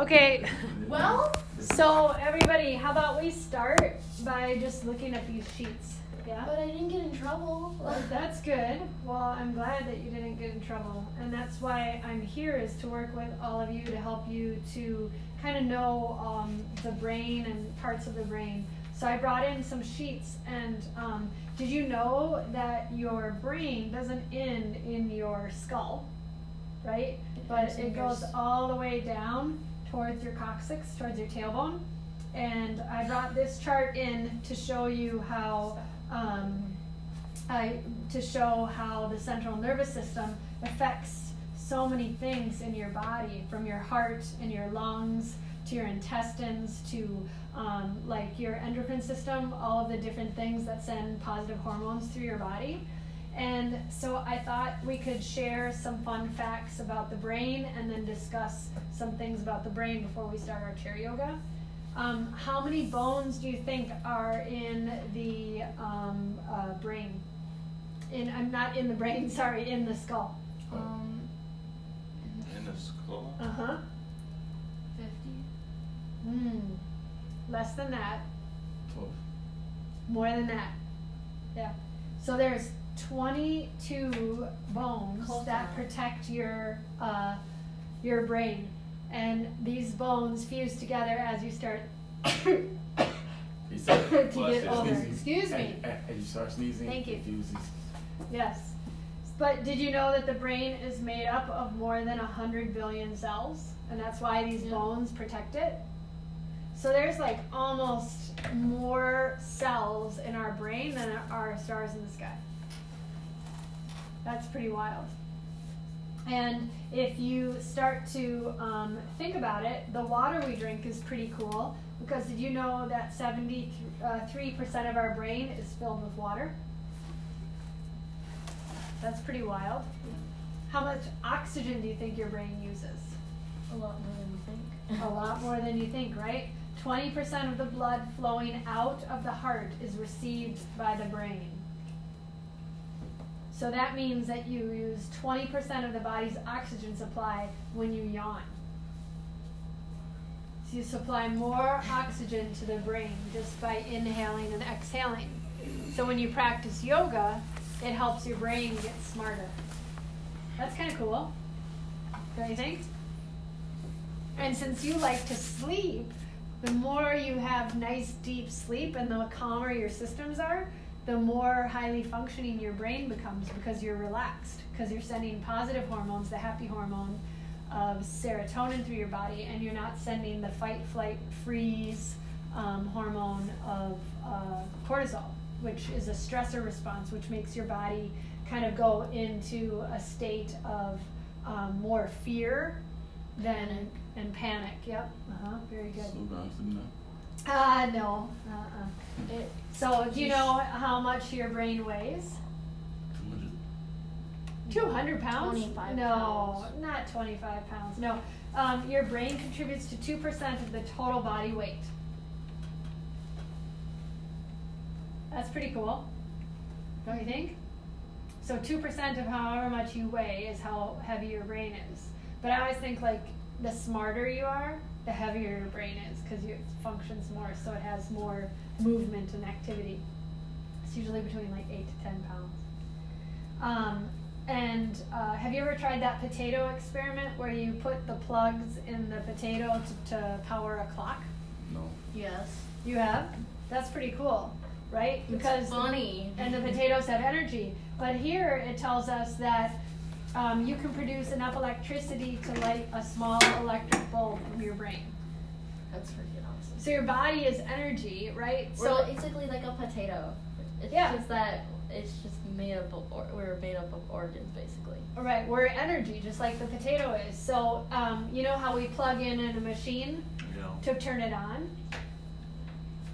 Okay, Well, so everybody, how about we start by just looking at these sheets? Yeah? but I didn't get in trouble. Well, that's good. Well, I'm glad that you didn't get in trouble. And that's why I'm here is to work with all of you to help you to kind of know um, the brain and parts of the brain. So I brought in some sheets and um, did you know that your brain doesn't end in your skull, right? But it goes all the way down towards your coccyx, towards your tailbone. And I brought this chart in to show you how um, I, to show how the central nervous system affects so many things in your body, from your heart and your lungs to your intestines to um, like your endocrine system, all of the different things that send positive hormones through your body. And so I thought we could share some fun facts about the brain and then discuss some things about the brain before we start our chair yoga. Um, how many bones do you think are in the um, uh, brain? In I'm not in the brain. Sorry, in the skull. Um, In the skull? Uh huh. fifty. Hmm. Less than that. Twelve. More than that. Yeah. So there's 22 bones Close that enough. protect your uh, your brain, and these bones fuse together as you start to Bless get older. sneezing. Excuse me. As you start sneezing, Thank you. it fuses. Yes. But did you know that the brain is made up of more than 100 billion cells? And that's why these Yeah. bones protect it? So there's like almost more cells in our brain than there are stars in the sky. That's pretty wild. And if you start to um, think about it, the water we drink is pretty cool because did you know that 73% of our brain is filled with water? That's pretty wild. How much oxygen do you think your brain uses? A lot more than you think. A lot more than you think, right? 20% of the blood flowing out of the heart is received by the brain. So that means that you use 20% of the body's oxygen supply when you yawn. So you supply more oxygen to the brain just by inhaling and exhaling. So when you practice yoga, it helps your brain get smarter. That's kind of cool, don't you think? And since you like to sleep, the more you have nice deep sleep and the calmer your systems are, the more highly functioning your brain becomes because you're relaxed, because you're sending positive hormones, the happy hormone of serotonin through your body, and you're not sending the fight, flight, freeze um, hormone of uh, cortisol, which is a stressor response, which makes your body kind of go into a state of um, more fear than and panic. Yep. Uh huh. Very good. Slow down, slow down. Ah, no. Uh-uh. It, so, do you know how much your brain weighs? 200. 200 pounds? 25 no, pounds. not 25 pounds. No. Um, your brain contributes to 2% of the total body weight. That's pretty cool. Don't you think? So 2% of however much you weigh is how heavy your brain is. But I always think like the smarter you are, the heavier your brain is because it functions more, so it has more movement and activity. It's usually between like 8 to 10 pounds. Um, and uh, have you ever tried that potato experiment where you put the plugs in the potato to, to power a clock? No. Yes. You have? That's pretty cool, right? Because funny. and the potatoes have energy. But here it tells us that um, you can produce enough electricity to light a small electric bulb in your brain. That's freaking awesome. So your body is energy, right? We're So li- basically like a potato. It's Yeah. just that it's just made up of or- we're made up of organs basically. Right, we're energy, just like the potato is. So, um, you know how we plug in in a machine Yeah. to turn it on,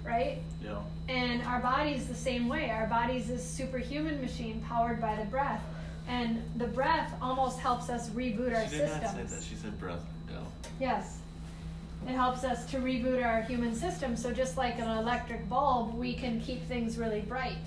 right? Yeah. And our body's the same way. Our body's this superhuman machine powered by the breath, and the breath almost helps us reboot our She did systems. not say that. She said breath. Yeah. Yes. It helps us to reboot our human system. So, just like an electric bulb, we can keep things really bright.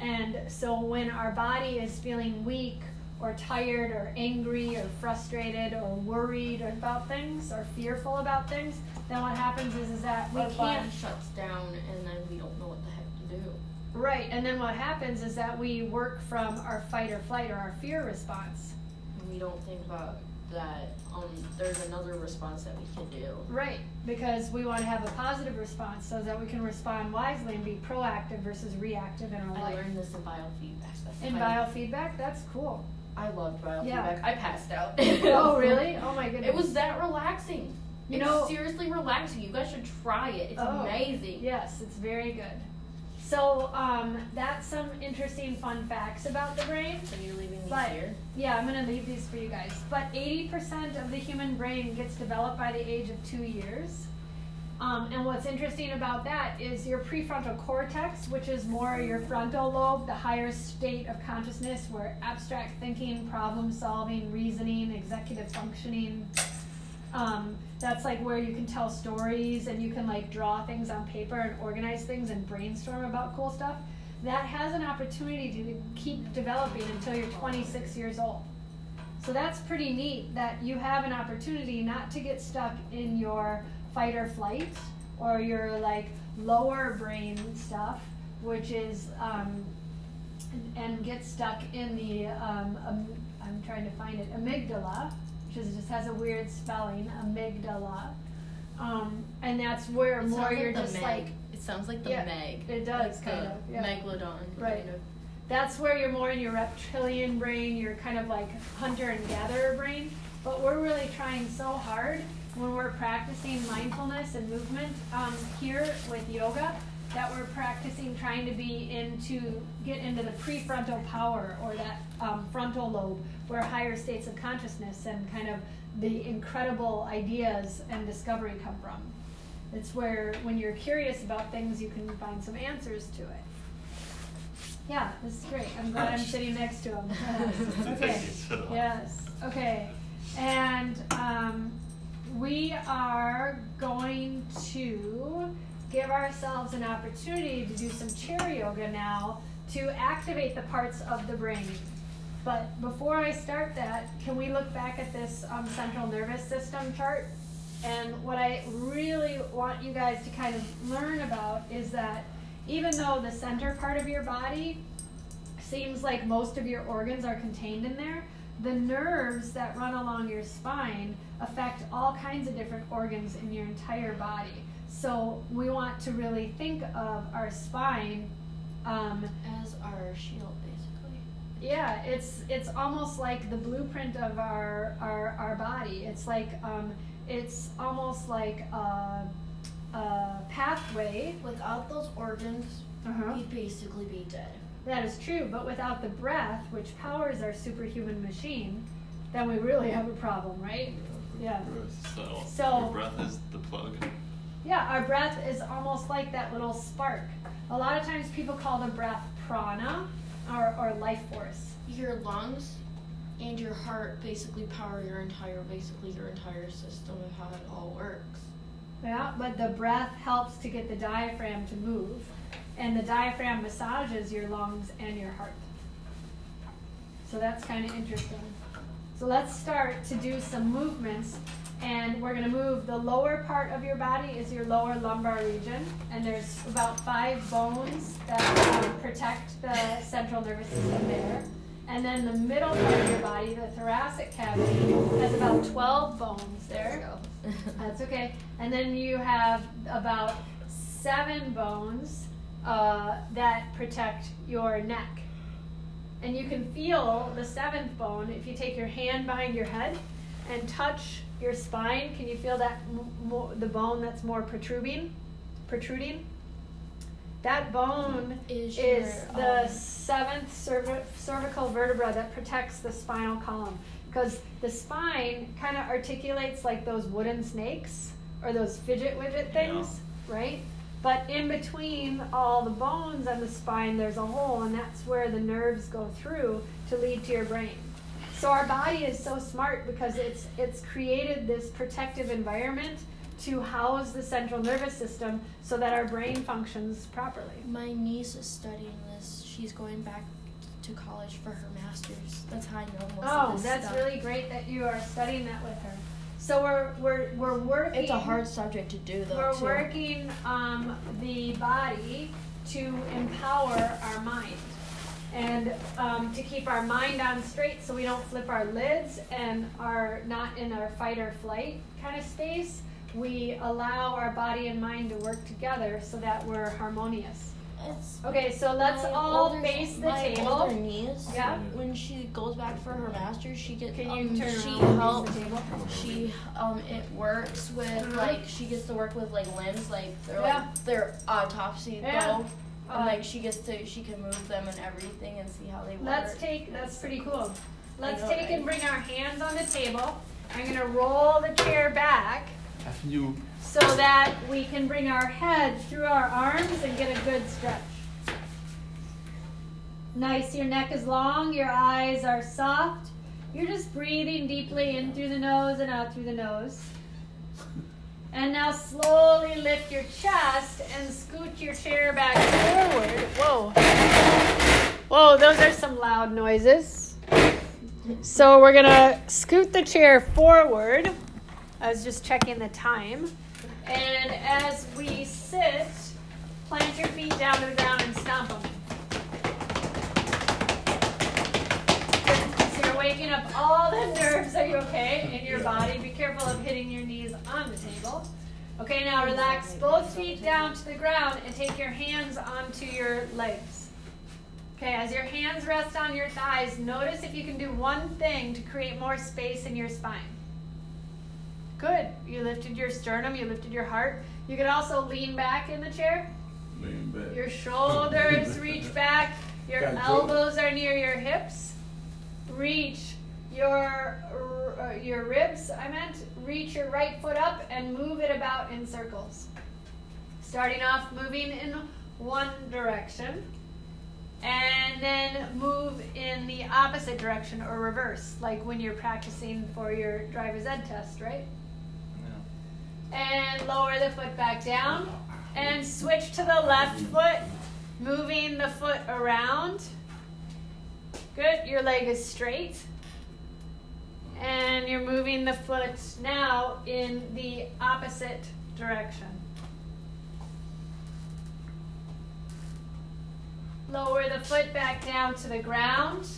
And so, when our body is feeling weak or tired or angry or frustrated or worried about things or fearful about things, then what happens is, is that we Our can't body shuts down, and then we don't know what the heck to do. Right, and then what happens is that we work from our fight or flight or our fear response. And we don't think about that. Um, there's another response that we can do. Right, because we want to have a positive response so that we can respond wisely and be proactive versus reactive in our I life. learned this in biofeedback. That's In biofeedback, that's cool. I loved biofeedback. Yeah. I passed out. oh, really? Oh my goodness. It was that relaxing. You it's know- seriously relaxing. You guys should try it. It's Oh. amazing. Yes, it's very good. So, um, that's some interesting fun facts about the brain. So you're leaving these But- here? Yeah, I'm gonna leave these for you guys. But 80% of the human brain gets developed by the age of two years. Um, and what's interesting about that is your prefrontal cortex, which is more your frontal lobe, the higher state of consciousness where abstract thinking, problem solving, reasoning, executive functioning. Um, that's like where you can tell stories and you can like draw things on paper and organize things and brainstorm about cool stuff. That has an opportunity to keep developing until you're 26 years old. So that's pretty neat that you have an opportunity not to get stuck in your fight or flight or your like lower brain stuff, which is um, and, get stuck in the um, I'm trying to find it amygdala, which is just has a weird spelling amygdala, um, and that's where It more you're like the just Meg. like It sounds like the Yeah, Meg. it does Like kind of yeah. Megalodon. Right. Kind of. that's where you're more in your reptilian brain, your kind of like hunter and gatherer brain. But we're really trying so hard when we're practicing mindfulness and movement um, here with yoga that we're practicing trying to be into get into the prefrontal power or that um, frontal lobe where higher states of consciousness and kind of the incredible ideas and discovery come from. It's where when you're curious about things you can find some answers to it. Yeah, this is great. I'm glad I'm sitting next to him. Yes. Okay. Yes. Okay. And um, we are going to give ourselves an opportunity to do some chair yoga now to activate the parts of the brain. But before I start that, can we look back at this um, central nervous system chart? And what I really want you guys to kind of learn about is that even though the center part of your body seems like most of your organs are contained in there, the nerves that run along your spine affect all kinds of different organs in your entire body. So we want to really think of our spine. Um, As our shield. Yeah, it's it's almost like the blueprint of our our, our body. It's like um, it's almost like a, a pathway. Without those organs, Uh-huh. we'd basically be dead. That is true, but without the breath, which powers our superhuman machine, then we really have a problem, right? Yeah. So, So- your breath is the plug. Yeah, our breath is almost like that little spark. A lot of times people call the breath prana or, or life force. Your lungs and your heart basically power your entire, basically your entire system of how it all works. Yeah, but the breath helps to get the diaphragm to move, and the diaphragm massages your lungs and your heart. So that's kind of interesting. So let's start to do some movements, and we're going to move the lower part of your body is your lower lumbar region, and there's about five bones that um, protect the central nervous system there. And then the middle part of your body, the thoracic cavity, has about 12 bones there. That's okay. And then you have about seven bones uh, that protect your neck. And you can feel the seventh bone if you take your hand behind your head and touch your spine. Can you feel that m- mo- the bone that's more protruding? Protruding. That bone Is is your, the um, seventh cervi- cervical vertebra that protects the spinal column because the spine kind of articulates like those wooden snakes or those fidget widget things, right? But in between all the bones and the spine, there's a hole, and that's where the nerves go through to lead to your brain. So our body is so smart because it's it's created this protective environment to house the central nervous system so that our brain functions properly. My niece is studying this. She's going back to college for her master's. That's how I know most Oh, of this that's stuff. really great that you are studying that with her. So we're we're we're working. It's a hard subject to do though. We're too. working um, the body to empower our mind and um, to keep our mind on straight so we don't flip our lids and are not in our fight or flight kind of space. We allow our body and mind to work together so that we're harmonious. It's Okay, so let's all older- face the my table. older niece. Yeah. When she goes back for her master's, she gets. Can you um, turn she around and help. face the table? She um it works with Mhm. like she gets to work with like limbs like they're Yeah. like their autopsy Yeah. though. And like um, she gets to she can move them and everything and see how they work. Let's take, that's pretty cool. Let's know, take right? and bring our hands on the table. I'm gonna roll the chair back After you. so that we can bring our head through our arms and get a good stretch. Nice, your neck is long, your eyes are soft. You're just breathing deeply in through the nose and out through the nose. And now slowly lift your chest and scoot your chair back forward. Whoa. Whoa, those are some loud noises. So we're gonna scoot the chair forward. I was just checking the time. And as we sit, plant your feet down to the ground and stomp them. All the nerves. Are you okay? In your body. Be careful of hitting your knees on the table. Okay, now relax both feet down to the ground and take your hands onto your legs. Okay, as your hands rest on your thighs, notice if you can do one thing to create more space in your spine. Good. You lifted your sternum, you lifted your heart. You can also lean back in the chair. Lean back. Your shoulders reach back. Your elbows are near your hips. Reach your uh, your ribs. I meant reach your right foot up and move it about in circles. Starting off moving in one direction, and then move in the opposite direction or reverse, like when you're practicing for your driver's ed test, right? And lower the foot back down. And switch to the left foot, moving the foot around. Good. Your leg is straight. And you're moving the foot now in the opposite direction. Lower the foot back down to the ground.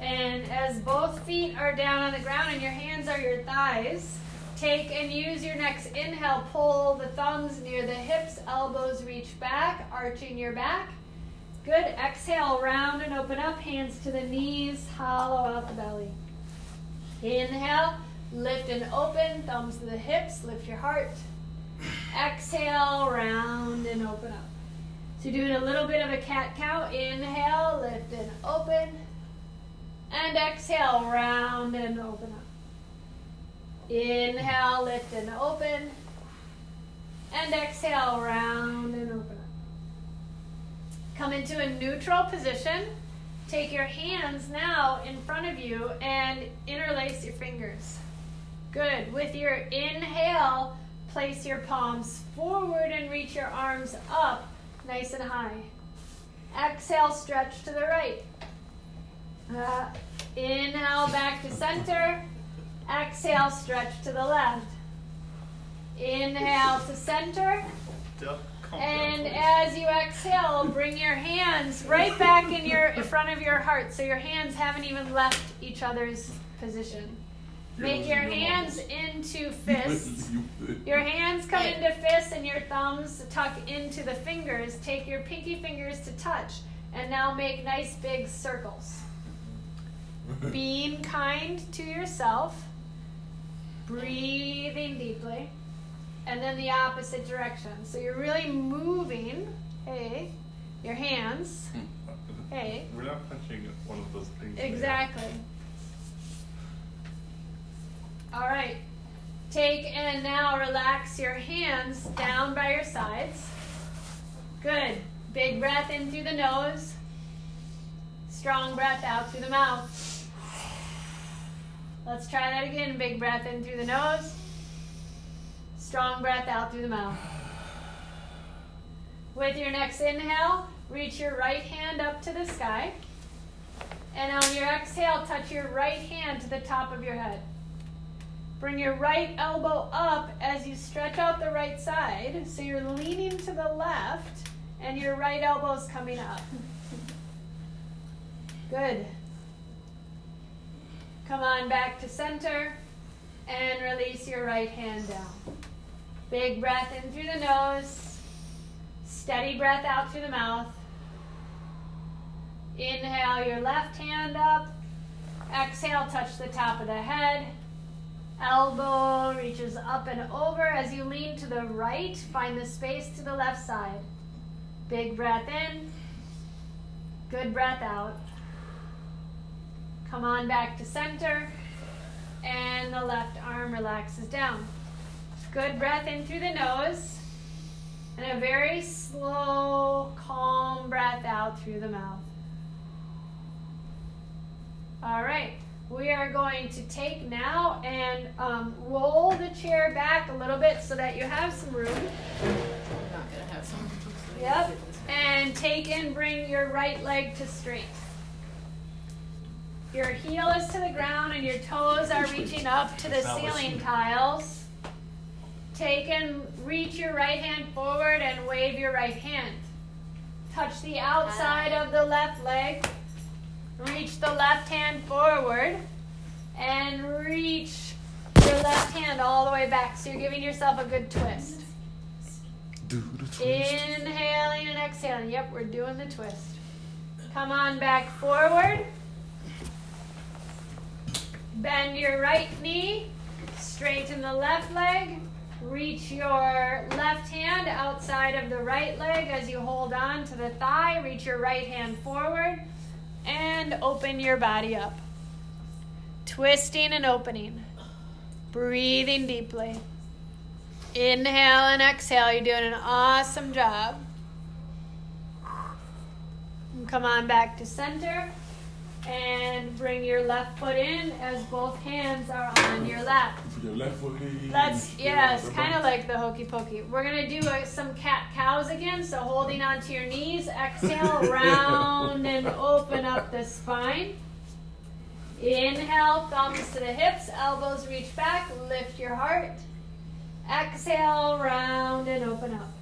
And as both feet are down on the ground and your hands are your thighs, take and use your next inhale. Pull the thumbs near the hips, elbows reach back, arching your back. Good. Exhale, round and open up, hands to the knees, hollow out the belly. Inhale, lift and open, thumbs to the hips, lift your heart. Exhale, round and open up. So doing a little bit of a cat cow. Inhale, lift and open. And exhale, round and open up. Inhale, lift and open. And exhale, round and open up. Come into a neutral position. Take your hands now in front of you and interlace your fingers. Good. With your inhale, place your palms forward and reach your arms up nice and high. Exhale, stretch to the right. Uh, inhale back to center. Exhale, stretch to the left. Inhale to center. Duck, calm And as you exhale, bring your hands right back in your in front of your heart. So your hands haven't even left each other's position. Make your hands into fists. Your hands come into fists and your thumbs tuck into the fingers. Take your pinky fingers to touch. And now make nice big circles. Being kind to yourself. Breathing deeply. And then the opposite direction. So you're really moving, hey, your hands, hmm. hey, We're not punching one of those things. in the air. Exactly. All right. Take and now relax your hands down by your sides. Good. Big breath in through the nose. Strong breath out through the mouth. Let's try that again. Big breath in through the nose. Strong breath out through the mouth. With your next inhale, reach your right hand up to the sky. And on your exhale, touch your right hand to the top of your head. Bring your right elbow up as you stretch out the right side. So you're leaning to the left and your right elbow's coming up. Good. Come on back to center and release your right hand down. Big breath in through the nose. Steady breath out through the mouth. Inhale your left hand up. Exhale, touch the top of the head. Elbow reaches up and over as you lean to the right. Find the space to the left side. Big breath in. Good breath out. Come on back to center. And the left arm relaxes down. Good breath in through the nose. And a very slow, calm breath out through the mouth. All right. We are going to take now and um, roll the chair back a little bit so that you have some room. I'm not gonna have some. Yep. And take and bring your right leg to straight. Your heel is to the ground and your toes are reaching up to the ceiling tiles. Take and reach your right hand forward and wave your right hand. Touch the outside of the left leg. Reach the left hand forward and reach your left hand all the way back. So you're giving yourself a good twist. Do the twist. Inhaling and exhaling. Yep, we're doing the twist. Come on back forward. Bend your right knee. Straighten the left leg. Reach your left hand outside of the right leg as you hold on to the thigh. Reach your right hand forward and open your body up. Twisting and opening. Breathing deeply. Inhale and exhale. You're doing an awesome job. And come on back to center and bring your left foot in as both hands are on your lap. Your left foot in. That's yeah, it's kind of like the hokey pokey. We're gonna do uh, some cat cows again. So holding onto your knees, exhale, round and open up the spine. Inhale, thumbs to the hips, elbows reach back, lift your heart. Exhale, round and open up.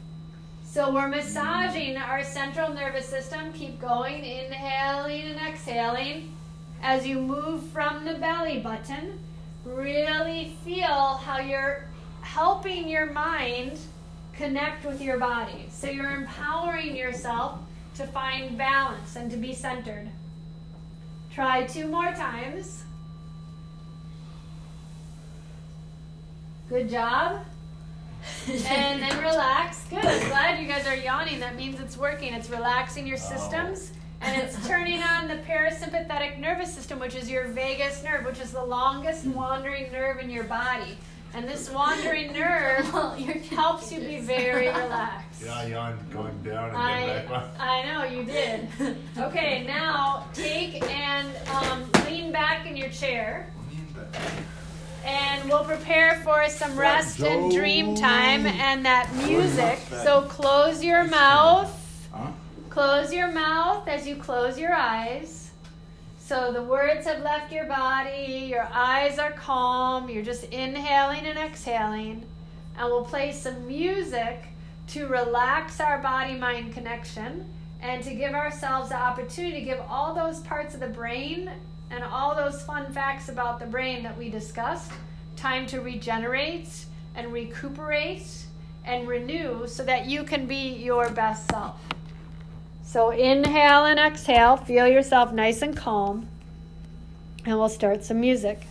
So we're massaging our central nervous system. Keep going, inhaling and exhaling. As you move from the belly button, really feel how you're helping your mind connect with your body. So you're empowering yourself to find balance and to be centered. Try two more times. Good job. And then relax. Good. I'm glad you guys are yawning. That means it's working. It's relaxing your systems and it's turning on the parasympathetic nervous system, which is your vagus nerve, which is the longest wandering nerve in your body. And this wandering nerve helps you be very relaxed. Yeah, I yawned going down and I, then back up. I know you did. Okay, now take and um, lean back in your chair, and we'll prepare for some rest and dream time and that music. So close your mouth. Close your mouth as you close your eyes. So the words have left your body, your eyes are calm, you're just inhaling and exhaling. And we'll play some music to relax our body mind connection and to give ourselves the opportunity to give all those parts of the brain and all those fun facts about the brain that we discussed time to regenerate and recuperate and renew so that you can be your best self. So inhale and exhale. Feel yourself nice and calm. And we'll start some music.